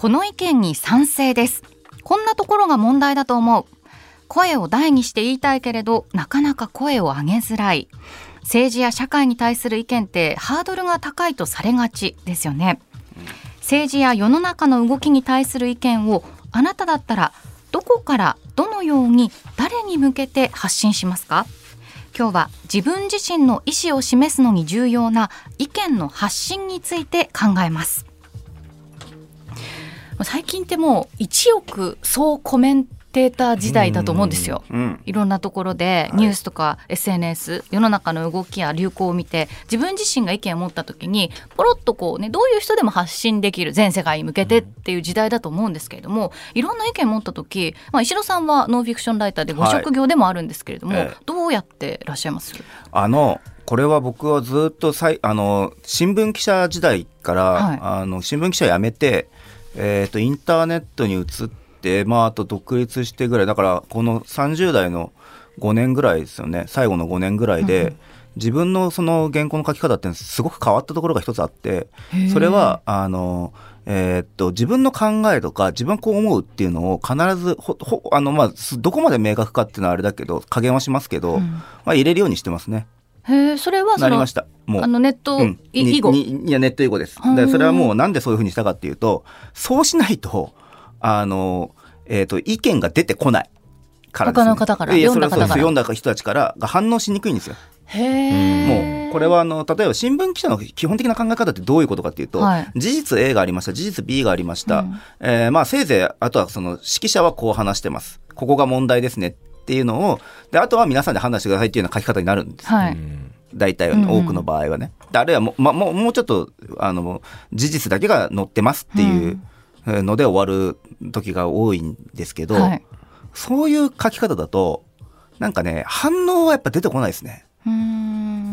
この意見に賛成です。こんなところが問題だと思う。声を大にして言いたいけれどなかなか声を上げづらい。政治や社会に対する意見ってハードルが高いとされがちですよね。政治や世の中の動きに対する意見をあなただったらどこからどのように誰に向けて発信しますか？今日は自分自身の意思を示すのに重要な意見の発信について考えます。最近ってもう1億総コメンテーター時代だと思うんですよ、うん、いろんなところでニュースとか SNS、はい、世の中の動きや流行を見て自分自身が意見を持った時にポロッとこうねどういう人でも発信できる全世界に向けてっていう時代だと思うんですけれどもいろんな意見を持った時、まあ、石野さんはノンフィクションライターでご職業でもあるんですけれども、はいええ、どうやってらっしゃいます？あのこれは僕はずっとさいあの新聞記者時代から、はい、あの新聞記者辞めて、えーとインターネットに移って、まあ、あと独立してぐらい、だからこの30代の5年ぐらいですよね、最後の5年ぐらいで、うん、自分のその原稿の書き方ってすごく変わったところが一つあって、それは、あの、えー、っと、自分の考えとか、自分こう思うっていうのを必ず、ほ、ほ、あの、まあ、どこまで明確かっていうのはあれだけど、加減はしますけど、うん、まあ、入れるようにしてますね。へえ、それはなりました。もう。あの、ネット、うん、以後いや、ネット以後です。で、それはもうなんでそういうふうにしたかっていうと、そうしないと、あの、えっ、ー、と、意見が出てこないからです、ね、他の方から？読んだ方から？読んだ人たちからが反応しにくいんですよ。へもうこれはあの例えば新聞記者の基本的な考え方ってどういうことかっていうと、はい、事実 A がありました事実 B がありました、うん、えー、まあせいぜいあとはその指揮者はこう話してます。ここが問題ですねっていうのをであとは皆さんで判断してくださいっていうような書き方になるんです、はい、大体多くの場合はね、うん、あるいはも,、ま、ももうちょっとあの事実だけが載ってますっていう、うん。ので終わる時が多いんですけど、はい、そういう書き方だとなんかね反応はやっぱ出てこないですね。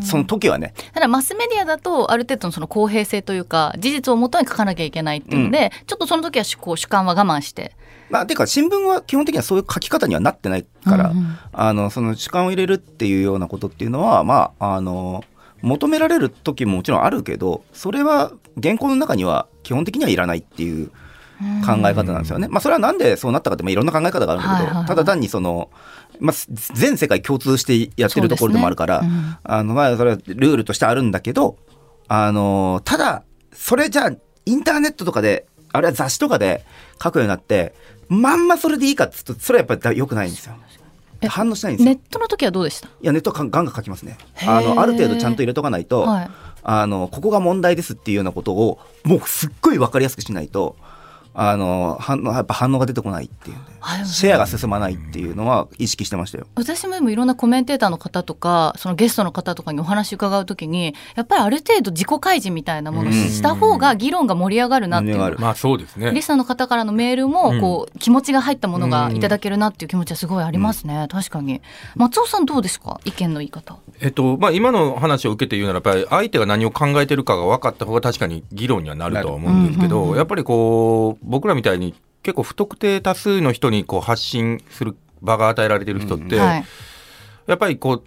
その時はね。ただマスメディアだとある程度のその公平性というか事実をもとに書かなきゃいけないっていうので、うん、ちょっとその時はこう主観は我慢して。まあ、ていうか新聞は基本的にはそういう書き方にはなってないから、うんうん、あのその主観を入れるっていうようなことっていうのはまああの求められる時ももちろんあるけどそれは原稿の中には基本的にはいらないっていう。考え方なんですよね。まあ、それはなんでそうなったかって、まあ、いろんな考え方があるんだけど、はいはいはい、ただ単にその、まあ、全世界共通してやってるところでもあるから、ねうん、あの、まあ、それはルールとしてあるんだけど、あの、ただ、それじゃあ、インターネットとかで、あるいは雑誌とかで書くようになって、まんまそれでいいかっつうと、それはやっぱり良くないんですよ。反応しないんですネットの時はどうでした？いや、ネットはガンガン書きますね。あの、ある程度ちゃんと入れとかないと、はい、あの、ここが問題ですっていうようなことを、もうすっごい分かりやすくしないと、あの反応やっぱ反応が出てこないっていう、ね、シェアが進まないっていうのは意識してましたよ。私もいろんなコメンテーターの方とかそのゲストの方とかにお話伺うときにやっぱりある程度自己開示みたいなものをした方が議論が盛り上がるなっていう、まあそうですね。リスナーの方からのメールもこう、気持ちが入ったものがいただけるなっていう気持ちはすごいありますね、確かに。松尾さんどうですか？意見の言い方。えっとまあ今の話を受けて言うならば相手が何を考えてるかが分かった方が確かに議論にはなるとは思うんですけど、やっぱりこう僕らみたいに結構不特定多数の人にこう発信する場が与えられてる人って、やっぱりこう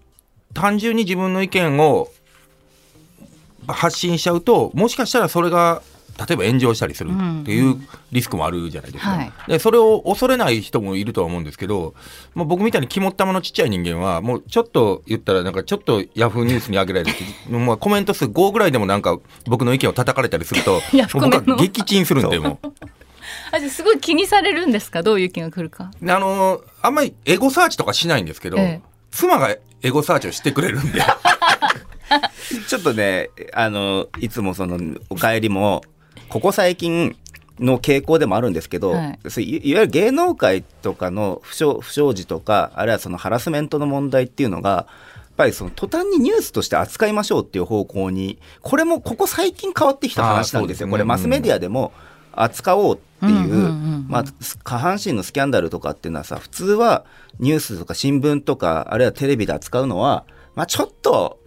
単純に自分の意見を発信しちゃうともしかしたらそれが例えば炎上したりするっていうリスクもあるじゃないですか、うんはい、でそれを恐れない人もいるとは思うんですけど、まあ、僕みたいに肝っ玉のちっちゃい人間はもうちょっと言ったらなんかちょっとヤフーニュースに上げられてまあコメント数5ぐらいでもなんか僕の意見を叩かれたりすると 僕は撃沈するんでもう。あすごい気にされるんですか？どういう意見が来るか。あのあんまりエゴサーチとかしないんですけど、ええ、妻がエゴサーチをしてくれるんで。ちょっとね、あの、いつもその、お帰りも、ここ最近の傾向でもあるんですけど、はい、いわゆる芸能界とかの不祥不祥事とか、あるいはそのハラスメントの問題っていうのが、やっぱりその途端にニュースとして扱いましょうっていう方向に、これもここ最近変わってきた話なんですよ。すね、これマスメディアでも、うん扱おうっていう,、まあ、下半身のスキャンダルとかっていうのはさ普通はニュースとか新聞とかあるいはテレビで扱うのは、まあ、ちょっと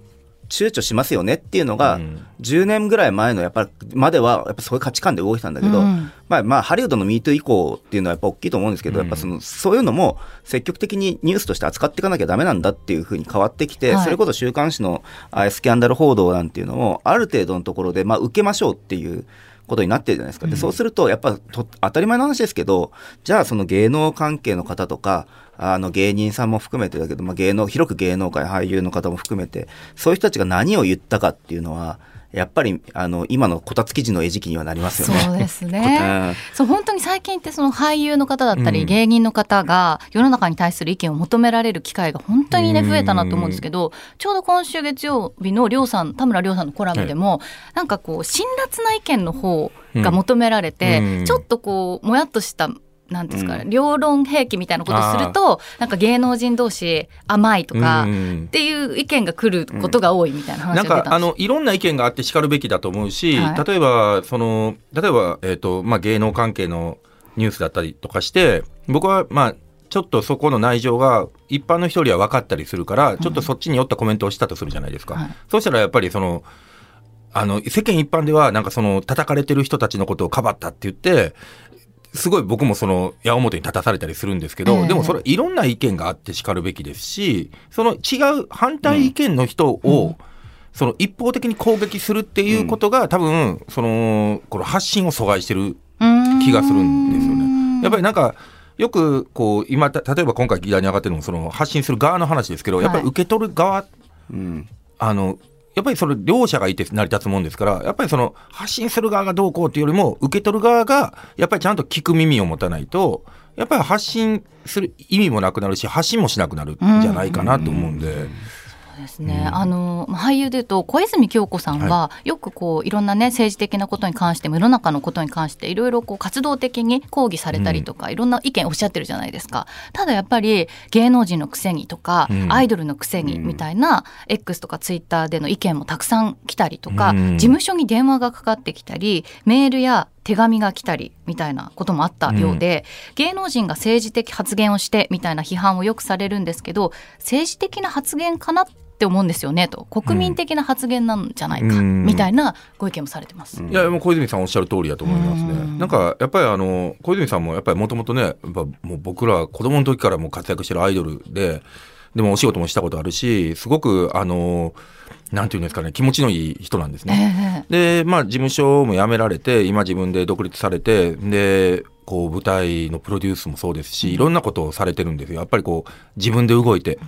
躊躇しますよねっていうのが、10年ぐらい前のやっぱりまではやっぱそういう価値観で動いてたんだけど、うん、まあ、まあハリウッドの MeToo 以降っていうのはやっぱ大きいと思うんですけど、やっぱそのそういうのも積極的にニュースとして扱っていかなきゃだめなんだっていうふうに変わってきて、はい、それこそ週刊誌のスキャンダル報道なんていうのをある程度のところでまあ受けましょうっていうことになってるじゃないですか。で、そうすると、やっぱと当たり前の話ですけど、じゃあその芸能関係の方とか、あの芸人さんも含めてだけど、まあ、芸能、広く芸能界、俳優の方も含めて、そういう人たちが何を言ったかっていうのは、やっぱりあの今のこたつ記事の餌食にはなりますよね。そうですね。そう本当に最近ってその俳優の方だったり、芸人の方が世の中に対する意見を求められる機会が本当にね増えたなと思うんですけど、ちょうど今週月曜日の亮さん田村亮さんのコラムでも、なんかこう辛辣な意見の方が求められて、ちょっとこうもやっとしたなんですかね、うん、両論兵器みたいなことするとなんか芸能人同士甘いとかっていう意見が来ることが多いみたいな話がなんかあのいろんな意見があってしかるべきだと思うし、はい、例えばその例えば、えーとまあ、芸能関係のニュースだったりとかして僕はまあちょっとそこの内情が一般の人よりは分かったりするから、ちょっとそっちに寄ったコメントをしたとするじゃないですか。はい、そうしたらやっぱりそのあの世間一般ではなんかその叩かれてる人たちのことをかばったって言ってすごい僕もその矢面に立たされたりするんですけど、えー、でもそれいろんな意見があってしかるべきですしその違う反対意見の人を、うん、その一方的に攻撃するっていうことが、多分そのこの発信を阻害してる気がするんですよね。やっぱりなんかよくこう今例えば今回議題に上がってるのもその発信する側の話ですけど、やっぱり受け取る側、うん、あのやっぱりそれ両者がいて成り立つもんですから、やっぱりその発信する側がどうこうっていうよりも、受け取る側がやっぱりちゃんと聞く耳を持たないと、やっぱり発信する意味もなくなるし、発信もしなくなるんじゃないかなと思うんで。うんうんうんですね、うん、あの俳優でいうと小泉京子さんは、よくこういろんなね政治的なことに関しても世の中のことに関していろいろこう活動的に抗議されたりとか、うん、いろんな意見おっしゃってるじゃないですか。ただやっぱり芸能人のくせにとか、うん、アイドルのくせにみたいな、X とかツイッターでの意見もたくさん来たりとか、事務所に電話がかかってきたりメールや手紙が来たりみたいなこともあったようで、うん、芸能人が政治的発言をしてみたいな批判をよくされるんですけど政治的な発言かなっって思うんですよねと。国民的な発言なんじゃないか、みたいなご意見もされてます。いやもう小泉さんおっしゃる通りだと思いますね。ん。なんかやっぱりあの小泉さんもやっぱりもともとねやっぱもう僕ら子供の時からも活躍してるアイドルででもお仕事もしたことあるしすごくあのなんていうんですかね気持ちのいい人なんですね。えー、でまあ事務所も辞められて今自分で独立されてでこう舞台のプロデュースもそうですしいろんなことをされてるんですよ。やっぱりこう自分で動いて。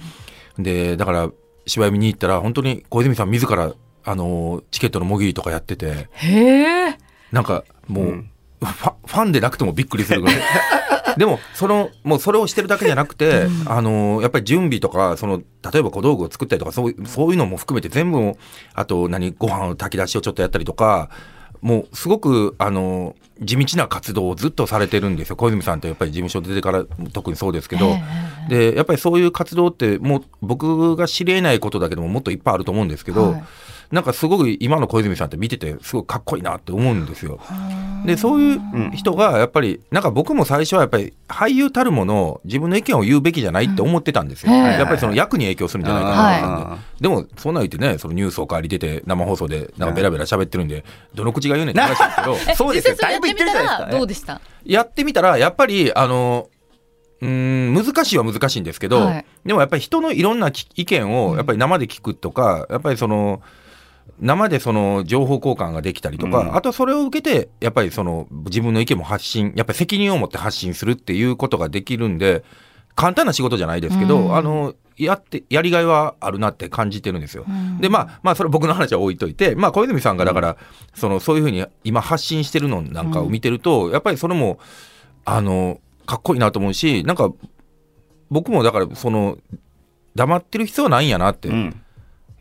でだから芝居見に行ったら本当に小泉さん自らあのチケットのもぎりとかやってて。へなんかもう、うん、ファンでなくてもびっくりするぐらい。でもそのもうそれをしてるだけじゃなくて、うん、あのやっぱり準備とかその例えば小道具を作ったりとかそうそういうのも含めて全部あと何ご飯を炊き出しをちょっとやったりとかもうすごくあの地道な活動をずっとされてるんですよ。小泉さんってやっぱり事務所出てから特にそうですけど、でやっぱりそういう活動ってもう僕が知りえないことだけどももっといっぱいあると思うんですけど、はい、なんかすごく今の小泉さんって見ててすごいかっこいいなって思うんですよ。でそういう人がやっぱりなんか僕も最初はやっぱり俳優たるもの自分の意見を言うべきじゃないって思ってたんですよ。やっぱりその役に影響するんじゃないかなで。もそんな言ってねそのニュースを代わり出て生放送でなんかベラベラ喋ってるんでどの口が言うねんって話ですけど。そうですよ。だいぶ言ってるじゃないですか。どうでした？やってみたらやっぱりあのうん難しいは難しいんですけど、はい、でもやっぱり人のいろんな意見をやっぱり生で聞くとか、やっぱりその生でその情報交換ができたりとか、うん、あとそれを受けてやっぱりその自分の意見も発信やっぱり責任を持って発信するっていうことができるんで簡単な仕事じゃないですけど、うん、あのやってやりがいはあるなって感じてるんですよ。うん、でまあまあそれ僕の話は置いといて、まあ、小泉さんがだから、そのそういうふうに今発信してるのなんかを見てると、やっぱりそれもあのかっこいいなと思うしなんか僕もだからその黙ってる必要はないんやなって。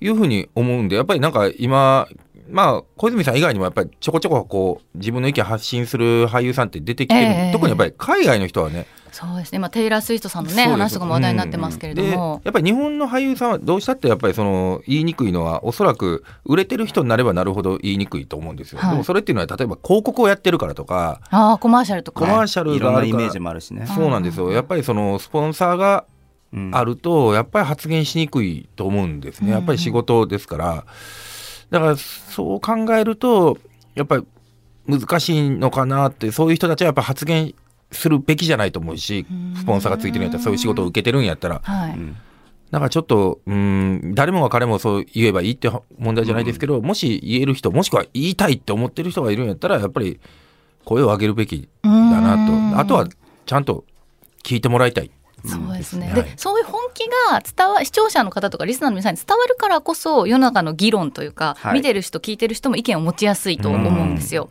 いうふうに思うんでやっぱりなんか今まあ小泉さん以外にもやっぱりちょこちょここう自分の意見発信する俳優さんって出てきてる、えー、特にやっぱり海外の人はね。そうですね、まあ、テイラー・スウィフトさんのね話とかも話題になってますけれども、うん、やっぱり日本の俳優さんはどうしたってやっぱりその言いにくいのはおそらく売れてる人になればなるほど言いにくいと思うんですよ、はい、でもそれっていうのは例えば広告をやってるからとかあコマーシャルとか。コマーシャルがあるイメージもあるしね。そうなんですよ。やっぱりそのスポンサーがあるとやっぱり発言しにくいと思うんですね。やっぱり仕事ですから、だからそう考えるとやっぱり難しいのかなってそういう人たちはやっぱ発言するべきじゃないと思うしスポンサーがついてるんやったらそういう仕事を受けてるんやったら、はい、だからちょっと、うん、誰もが彼もそう言えばいいって問題じゃないですけど、うん、もし言える人、もしくは言いたいって思ってる人がいるんやったら、やっぱり声を上げるべきだなと。あとは、ちゃんと聞いてもらいたい。そうですね、でそういう本気が伝わ視聴者の方とかリスナーの皆さんに伝わるからこそ世の中の議論というか、はい、見てる人聞いてる人も意見を持ちやすいと思うんですよ。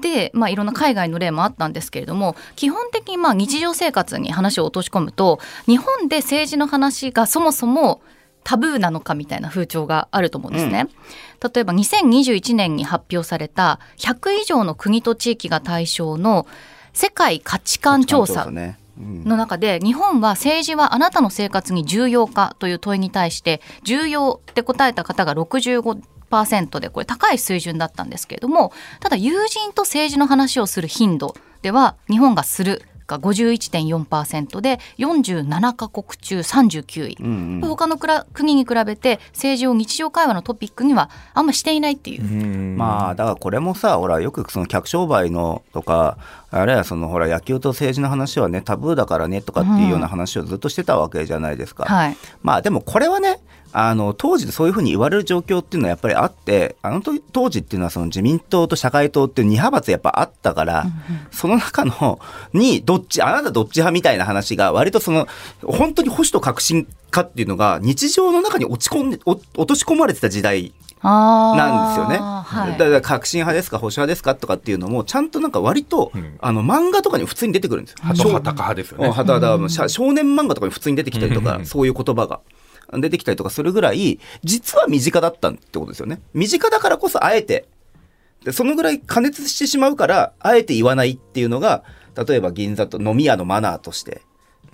で、まあ、いろんな海外の例もあったんですけれども基本的にまあ日常生活に話を落とし込むと日本で政治の話がそもそもタブーなのかみたいな風潮があると思うんですね。うん、例えば2021年に発表された100以上の国と地域が対象の世界価値観調査の中で日本は政治はあなたの生活に重要かという問いに対して重要って答えた方が65%でこれ高い水準だったんですけれどもただ友人と政治の話をする頻度では日本がするが51.4%で47カ国中39位、うんうん、他の国に比べて政治を日常会話のトピックにはあんましていないっていう。うまあだからこれもさほらよくその客商売のとかあるいはそのほら野球と政治の話はねタブーだからねとかっていうような話をずっとしてたわけじゃないですか。うんはい、まあでもこれはねあの当時でそういうふうに言われる状況っていうのはやっぱりあってあの当時っていうのはその自民党と社会党っていう2派閥やっぱあったから、うんうん、その中のにどっちあなたどっち派みたいな話が割とその本当に保守と革新かっていうのが日常の中に落ち込んで落とし込まれてた時代なんですよね。はい、だから革新派ですか保守派ですかとかっていうのもちゃんとなんか割と、うん、あの漫画とかに普通に出てくるんですよ。はた派ですよね。はた少年漫画とかに普通に出てきたりとか、そういう言葉が。出てきたりとかするぐらい、実は身近だったってことですよね。身近だからこそあえて、でそのぐらい加熱してしまうから、あえて言わないっていうのが、例えば銀座と飲み屋のマナーとして、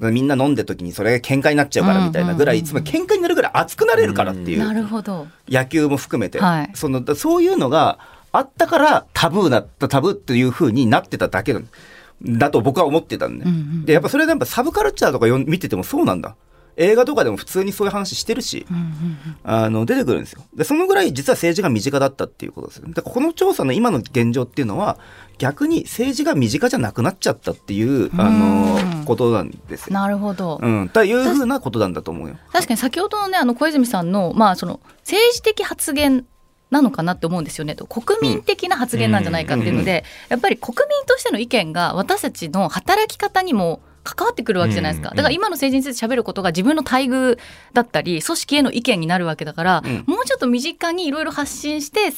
みんな飲んで時にそれが喧嘩になっちゃうからみたいなぐらい、つまり喧嘩になるぐらい熱くなれるからっていう。なるほど。野球も含めて。はい、その、そういうのがあったからタブーな、タブーっていうふうになってただけだと僕は思ってたんで。で、やっぱそれでやっぱサブカルチャーとか見ててもそうなんだ。映画とかでも普通にそういう話してるし、あの出てくるんですよ。でそのぐらい実は政治が身近だったっていうことですよだからこの調査の今の現状っていうのは逆に政治が身近じゃなくなっちゃったっていうあのことなんですよ。なるほど。うん、というふうなことなんだと思うよ。確かに先ほどのねあの小泉さんのまあその政治的発言なのかなって思うんですよね。と国民的な発言なんじゃないかっていうので、やっぱり国民としての意見が私たちの働き方にも関わってくるわけじゃないですか、だから今の政治について喋ることが自分の待遇だったり組織への意見になるわけだから、うん、もうちょっと身近にいろいろ発信して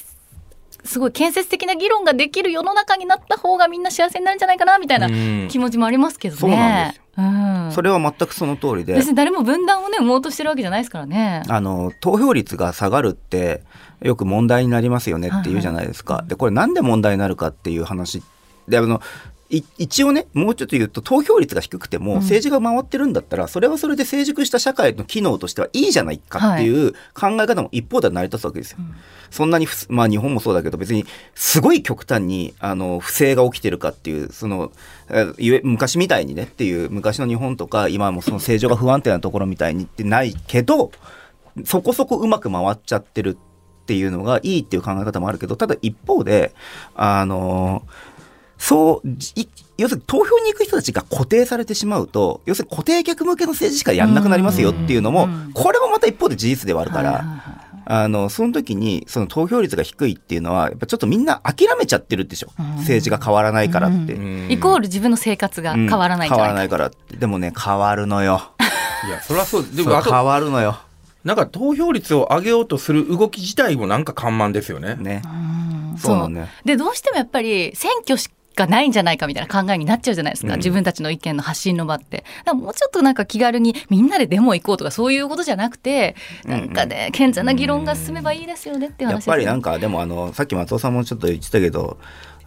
すごい建設的な議論ができる世の中になった方がみんな幸せになるんじゃないかなみたいな気持ちもありますけどね。そうなんですうん、それは全くその通りで。別に誰も分断をね生もうとしてるわけじゃないですからね。あの投票率が下がるってよく問題になりますよねっていうじゃないですか、はいはい、でこれなんで問題になるかっていう話。であの一応ねもうちょっと言うと投票率が低くても政治が回ってるんだったら、それはそれで成熟した社会の機能としてはいいじゃないかってい。う考え方も一方では成り立つわけですよ。そんなにまあ日本もそうだけど別にすごい極端にあの不正が起きてるかっていうその昔みたいにねっていう昔の日本とか今もその政情が不安定なところみたいにってないけどそこそこうまく回っちゃってるっていうのがいいっていう考え方もあるけどただ一方であのーそう、要するに投票に行く人たちが固定されてしまうと、要するに固定客向けの政治しかやんなくなりますよっていうのも、これもまた一方で事実ではあるから、あの、その時に、その投票率が低いっていうのは、やっぱちょっとみんな諦めちゃってるでしょ。政治が変わらないからって。イコール自分の生活が変わらない変わらないからって。でもね、変わるのよ。いや、それはそう。でも、変わるのよ。なんか投票率を上げようとする動き自体もなんか緩慢ですよね。ね。そうなんね。で、どうしてもやっぱり選挙しがないんじゃないかみたいな考えになっちゃうじゃないですか、うん、自分たちの意見の発信の場って。もうちょっとなんか気軽にみんなでデモ行こうとかそういうことじゃなくて、なんかね、健全な議論が進めばいいですよねって話、ね、やっぱりなんか、でもあの、さっき松尾さんもちょっと言ってたけど、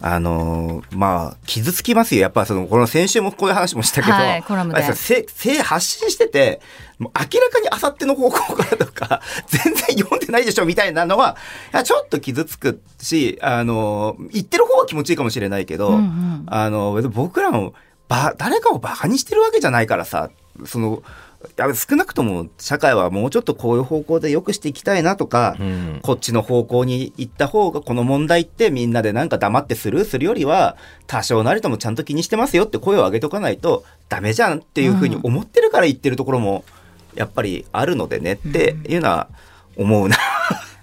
あのー、まあ、傷つきますよ。やっぱその、この先週もこういう話もしたけど、はい、コラムで。せ、せ、発信してて、明らかにあさっての方向からとか、全然読んでないでしょみたいなのは、ちょっと傷つくし、あのー、言ってる方は気持ちいいかもしれないけど、うんうん、あのー、僕らも、ば、誰かをバカにしてるわけじゃないからさ、その、少なくとも社会はもうちょっとこういう方向で良くしていきたいなとか、うん、こっちの方向に行った方がこの問題ってみんなでなんか黙ってスルーするよりは多少なりともちゃんと気にしてますよって声を上げとかないとダメじゃんっていうふうに思ってるから言ってるところもやっぱりあるのでねっていうのは思うな。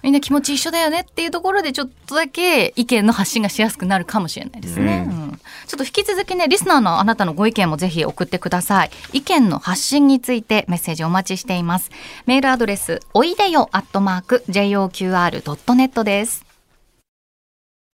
みんな気持ち一緒だよねっていうところでちょっとだけ意見の発信がしやすくなるかもしれないですね、うん、ちょっと引き続きねリスナーのあなたのご意見もぜひ送ってください。意見の発信についてメッセージお待ちしています。メールアドレスおいでよアットマーク JOQR.net です